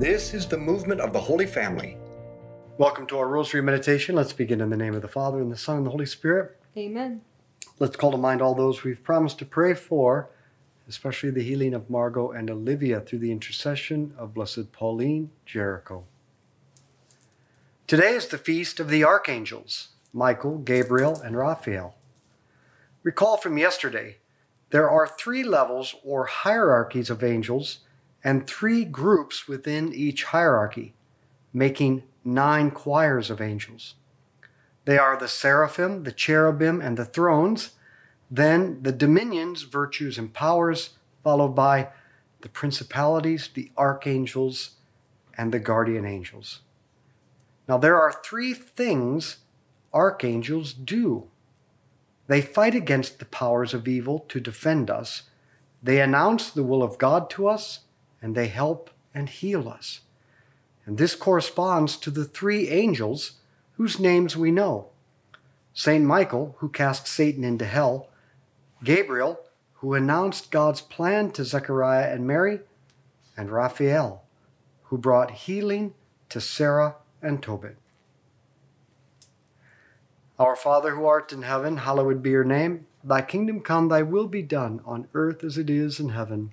This is the movement of the Holy Family. Welcome to our Rosary Meditation. Let's begin in the name of the Father, and the Son, and the Holy Spirit. Amen. Let's call to mind all those we've promised to pray for, especially the healing of Margot and Olivia through the intercession of Blessed Pauline Jaricot. Today is the feast of the archangels, Michael, Gabriel, and Raphael. Recall from yesterday, there are three levels or hierarchies of angels and three groups within each hierarchy, making nine choirs of angels. They are the seraphim, the cherubim, and the thrones, then the dominions, virtues, and powers, followed by the principalities, the archangels, and the guardian angels. Now, there are three things archangels do they fight against the powers of evil to defend us, they announce the will of God to us, and they help and heal us. And this corresponds to the three angels whose names we know Saint Michael, who cast Satan into hell, Gabriel, who announced God's plan to Zechariah and Mary, and Raphael, who brought healing to Sarah and Tobit. Our Father who art in heaven, hallowed be your name. Thy kingdom come, thy will be done, on earth as it is in heaven.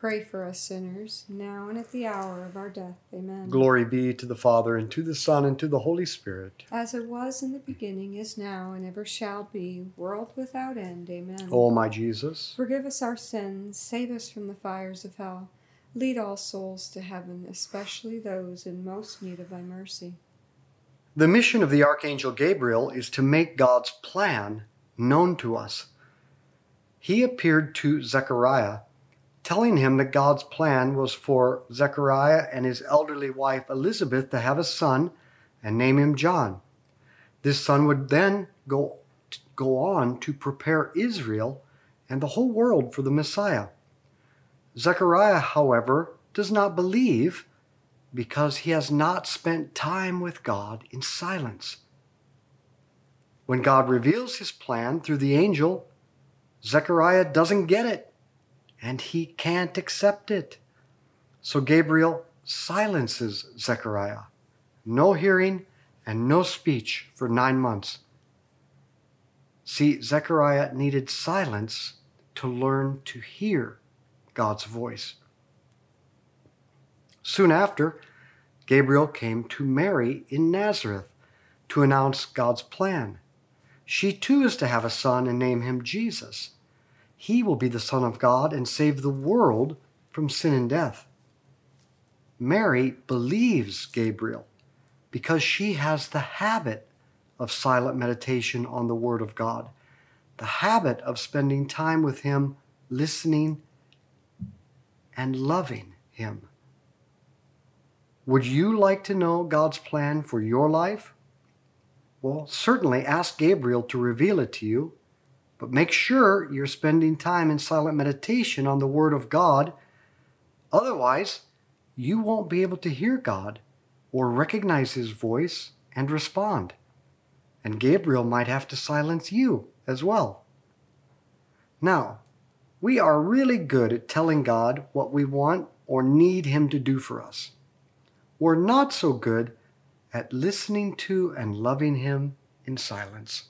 pray for us sinners, now and at the hour of our death. Amen. Glory be to the Father, and to the Son, and to the Holy Spirit. As it was in the beginning, is now, and ever shall be, world without end. Amen. O my Jesus, forgive us our sins, save us from the fires of hell. Lead all souls to heaven, especially those in most need of thy mercy. The mission of the Archangel Gabriel is to make God's plan known to us. He appeared to Zechariah, telling him that God's plan was for Zechariah and his elderly wife Elizabeth to have a son and name him John. This son would then go, go on to prepare Israel and the whole world for the Messiah. Zechariah, however, does not believe because he has not spent time with God in silence. When God reveals his plan through the angel, Zechariah doesn't get it and he can't accept it. So Gabriel silences Zechariah. No hearing and no speech for nine months. See, Zechariah needed silence to learn to hear God's voice. Soon after, Gabriel came to Mary in Nazareth to announce God's plan. She too is to have a son and name him Jesus. He will be the Son of God and save the world from sin and death. Mary believes Gabriel because she has the habit of silent meditation on the Word of God, the habit of spending time with Him, listening and loving Him. Would you like to know God's plan for your life? Well, certainly ask Gabriel to reveal it to you, but make sure you're spending time in silent meditation on the Word of God. Otherwise, you won't be able to hear God or recognize His voice and respond. And Gabriel might have to silence you as well. Now, we are really good at telling God what we want or need Him to do for us. We're not so good at listening to and loving Him in silence.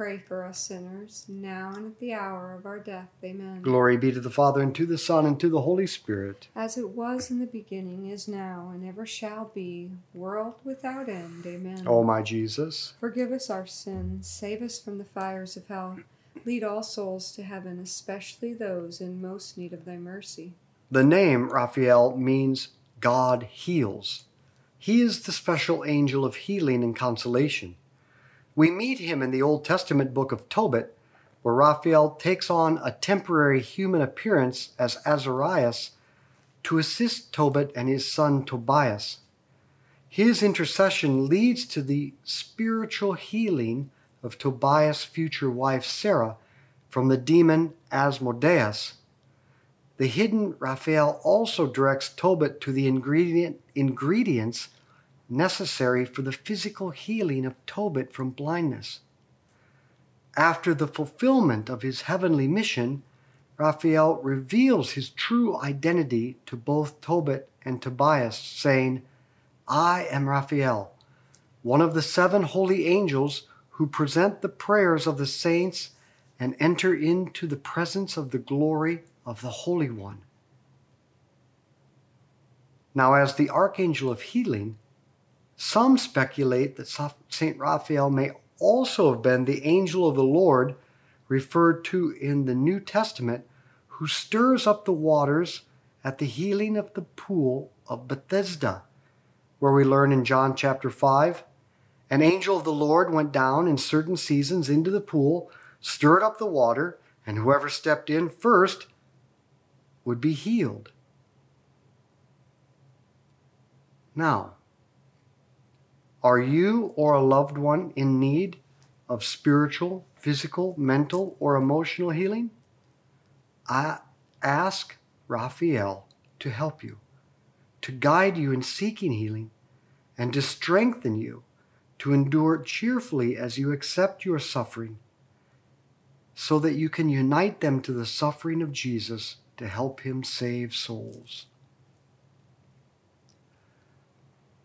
pray for us sinners, now and at the hour of our death. Amen. Glory be to the Father, and to the Son, and to the Holy Spirit. As it was in the beginning, is now, and ever shall be, world without end. Amen. O my Jesus, forgive us our sins, save us from the fires of hell Lead all souls to heaven, especially those in most need of thy mercy. The name Raphael means God heals. He is the special angel of healing and consolation. We meet him in the Old Testament book of Tobit, where Raphael takes on a temporary human appearance as Azarias to assist Tobit and his son Tobias. His intercession leads to the spiritual healing of Tobias' future wife Sarah from the demon Asmodeus. The hidden Raphael also directs Tobit to the ingredient, ingredients necessary for the physical healing of Tobit from blindness. After the fulfillment of his heavenly mission, Raphael reveals his true identity to both Tobit and Tobias, saying, I am Raphael, one of the seven holy angels who present the prayers of the saints and enter into the presence of the glory of the Holy One. Now, as the archangel of healing, some speculate that St. Raphael may also have been the angel of the Lord referred to in the New Testament who stirs up the waters at the healing of the pool of Bethesda, where we learn in John chapter 5 an angel of the Lord went down in certain seasons into the pool, stirred up the water, and whoever stepped in first would be healed. Now, are you or a loved one in need of spiritual, physical, mental, or emotional healing? I ask Raphael to help you, to guide you in seeking healing, and to strengthen you to endure cheerfully as you accept your suffering, so that you can unite them to the suffering of Jesus to help him save souls.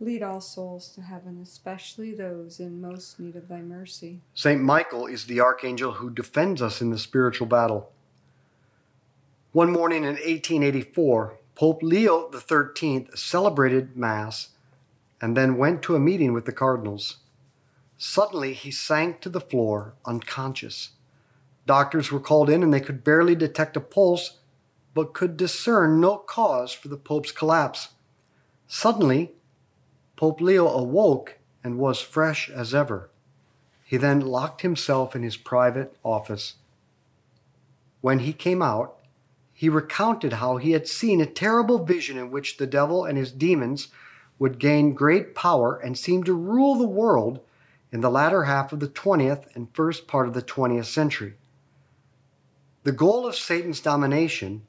Lead all souls to heaven, especially those in most need of thy mercy. Saint Michael is the archangel who defends us in the spiritual battle. One morning in 1884, Pope Leo XIII celebrated Mass and then went to a meeting with the cardinals. Suddenly, he sank to the floor, unconscious. Doctors were called in and they could barely detect a pulse, but could discern no cause for the Pope's collapse. Suddenly, Pope Leo awoke and was fresh as ever. He then locked himself in his private office. When he came out, he recounted how he had seen a terrible vision in which the devil and his demons would gain great power and seem to rule the world in the latter half of the 20th and first part of the 20th century. The goal of Satan's domination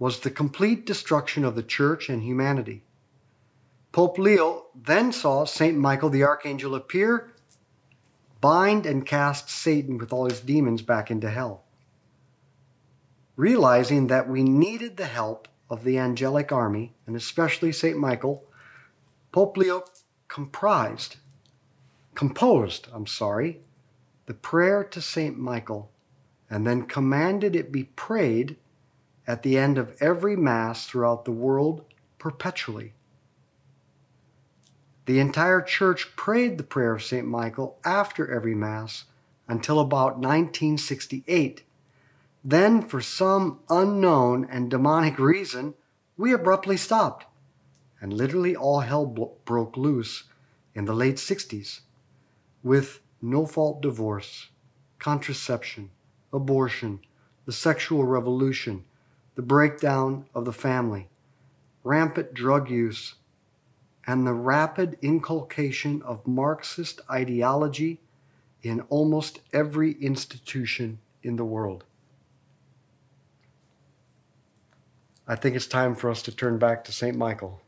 was the complete destruction of the church and humanity. Pope Leo then saw St. Michael the Archangel appear, bind, and cast Satan with all his demons back into hell. Realizing that we needed the help of the angelic army, and especially St. Michael, Pope Leo comprised, composed, I'm sorry, the prayer to St. Michael, and then commanded it be prayed at the end of every Mass throughout the world perpetually. The entire church prayed the prayer of St. Michael after every Mass until about 1968. Then, for some unknown and demonic reason, we abruptly stopped, and literally all hell broke loose in the late 60s with no fault divorce, contraception, abortion, the sexual revolution, the breakdown of the family, rampant drug use, and the rapid inculcation of Marxist ideology in almost every institution in the world. I think it's time for us to turn back to St. Michael.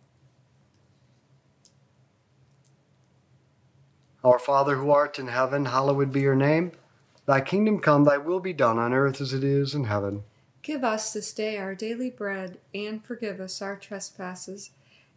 Our Father who art in heaven, hallowed be your name. Thy kingdom come, thy will be done on earth as it is in heaven. Give us this day our daily bread, and forgive us our trespasses,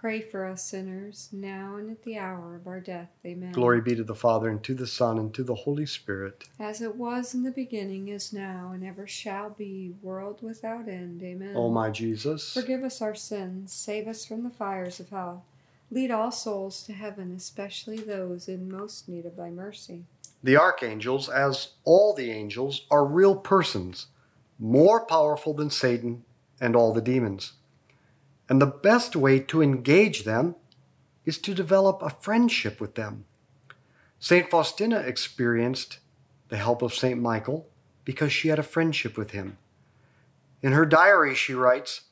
Pray for us sinners, now and at the hour of our death. Amen. Glory be to the Father, and to the Son, and to the Holy Spirit. As it was in the beginning, is now, and ever shall be, world without end. Amen. O my Jesus, forgive us our sins, save us from the fires of hell. Lead all souls to heaven, especially those in most need of thy mercy. The archangels, as all the angels, are real persons, more powerful than Satan and all the demons. And the best way to engage them is to develop a friendship with them. St. Faustina experienced the help of St. Michael because she had a friendship with him. In her diary, she writes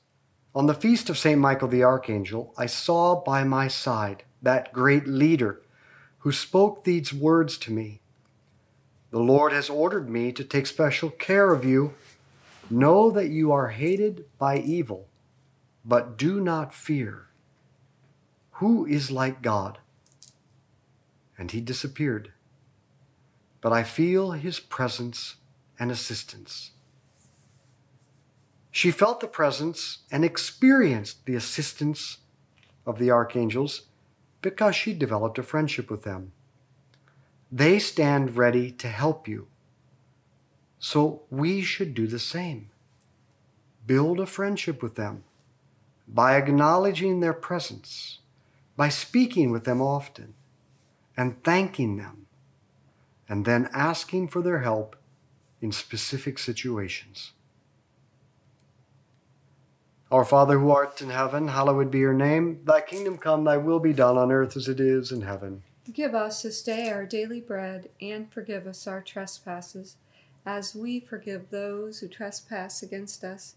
On the feast of St. Michael the Archangel, I saw by my side that great leader who spoke these words to me The Lord has ordered me to take special care of you. Know that you are hated by evil but do not fear. Who is like God? And he disappeared. But I feel his presence and assistance. She felt the presence and experienced the assistance of the archangels because she developed a friendship with them. They stand ready to help you. So we should do the same. Build a friendship with them by acknowledging their presence, by speaking with them often, and thanking them, and then asking for their help in specific situations. Our Father who art in heaven, hallowed be your name. Thy kingdom come, thy will be done on earth as it is in heaven. Give us this day our daily bread, and forgive us our trespasses, as we forgive those who trespass against us.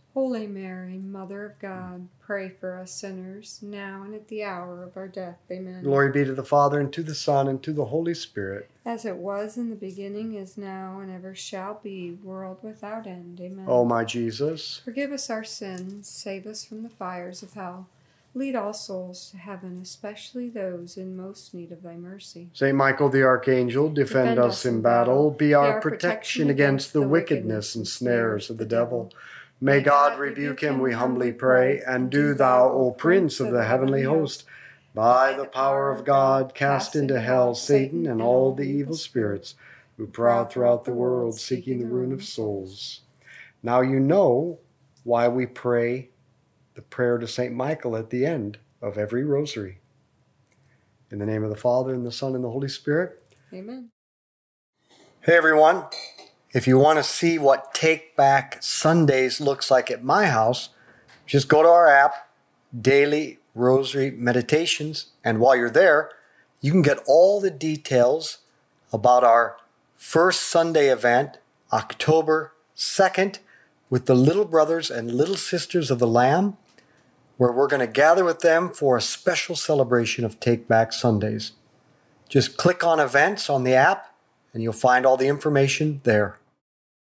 Holy Mary, Mother of God, pray for us sinners, now and at the hour of our death. Amen. Glory be to the Father, and to the Son, and to the Holy Spirit. As it was in the beginning, is now, and ever shall be, world without end. Amen. O my Jesus, Forgive us our sins, save us from the fires of hell. Lead all souls to heaven, especially those in most need of thy mercy. Saint Michael the Archangel, defend, us in battle. Be our protection against the wickedness and snares of the devil. May God rebuke him, we humbly pray. And do thou, O Prince of the heavenly host, by the power of God, cast into hell Satan and all the evil spirits who prowl throughout the world seeking the ruin of souls. Now you know why we pray the prayer to St. Michael at the end of every rosary. In the name of the Father, and the Son, and the Holy Spirit. Amen. Hey everyone. If you want to see what Take Back Sundays looks like at my house, just go to our app, Daily Rosary Meditations, and while you're there, you can get all the details about our first Sunday event, October 2nd, with the little brothers and little sisters of the Lamb, where we're going to gather with them for a special celebration of Take Back Sundays. Just click on events on the app, and you'll find all the information there.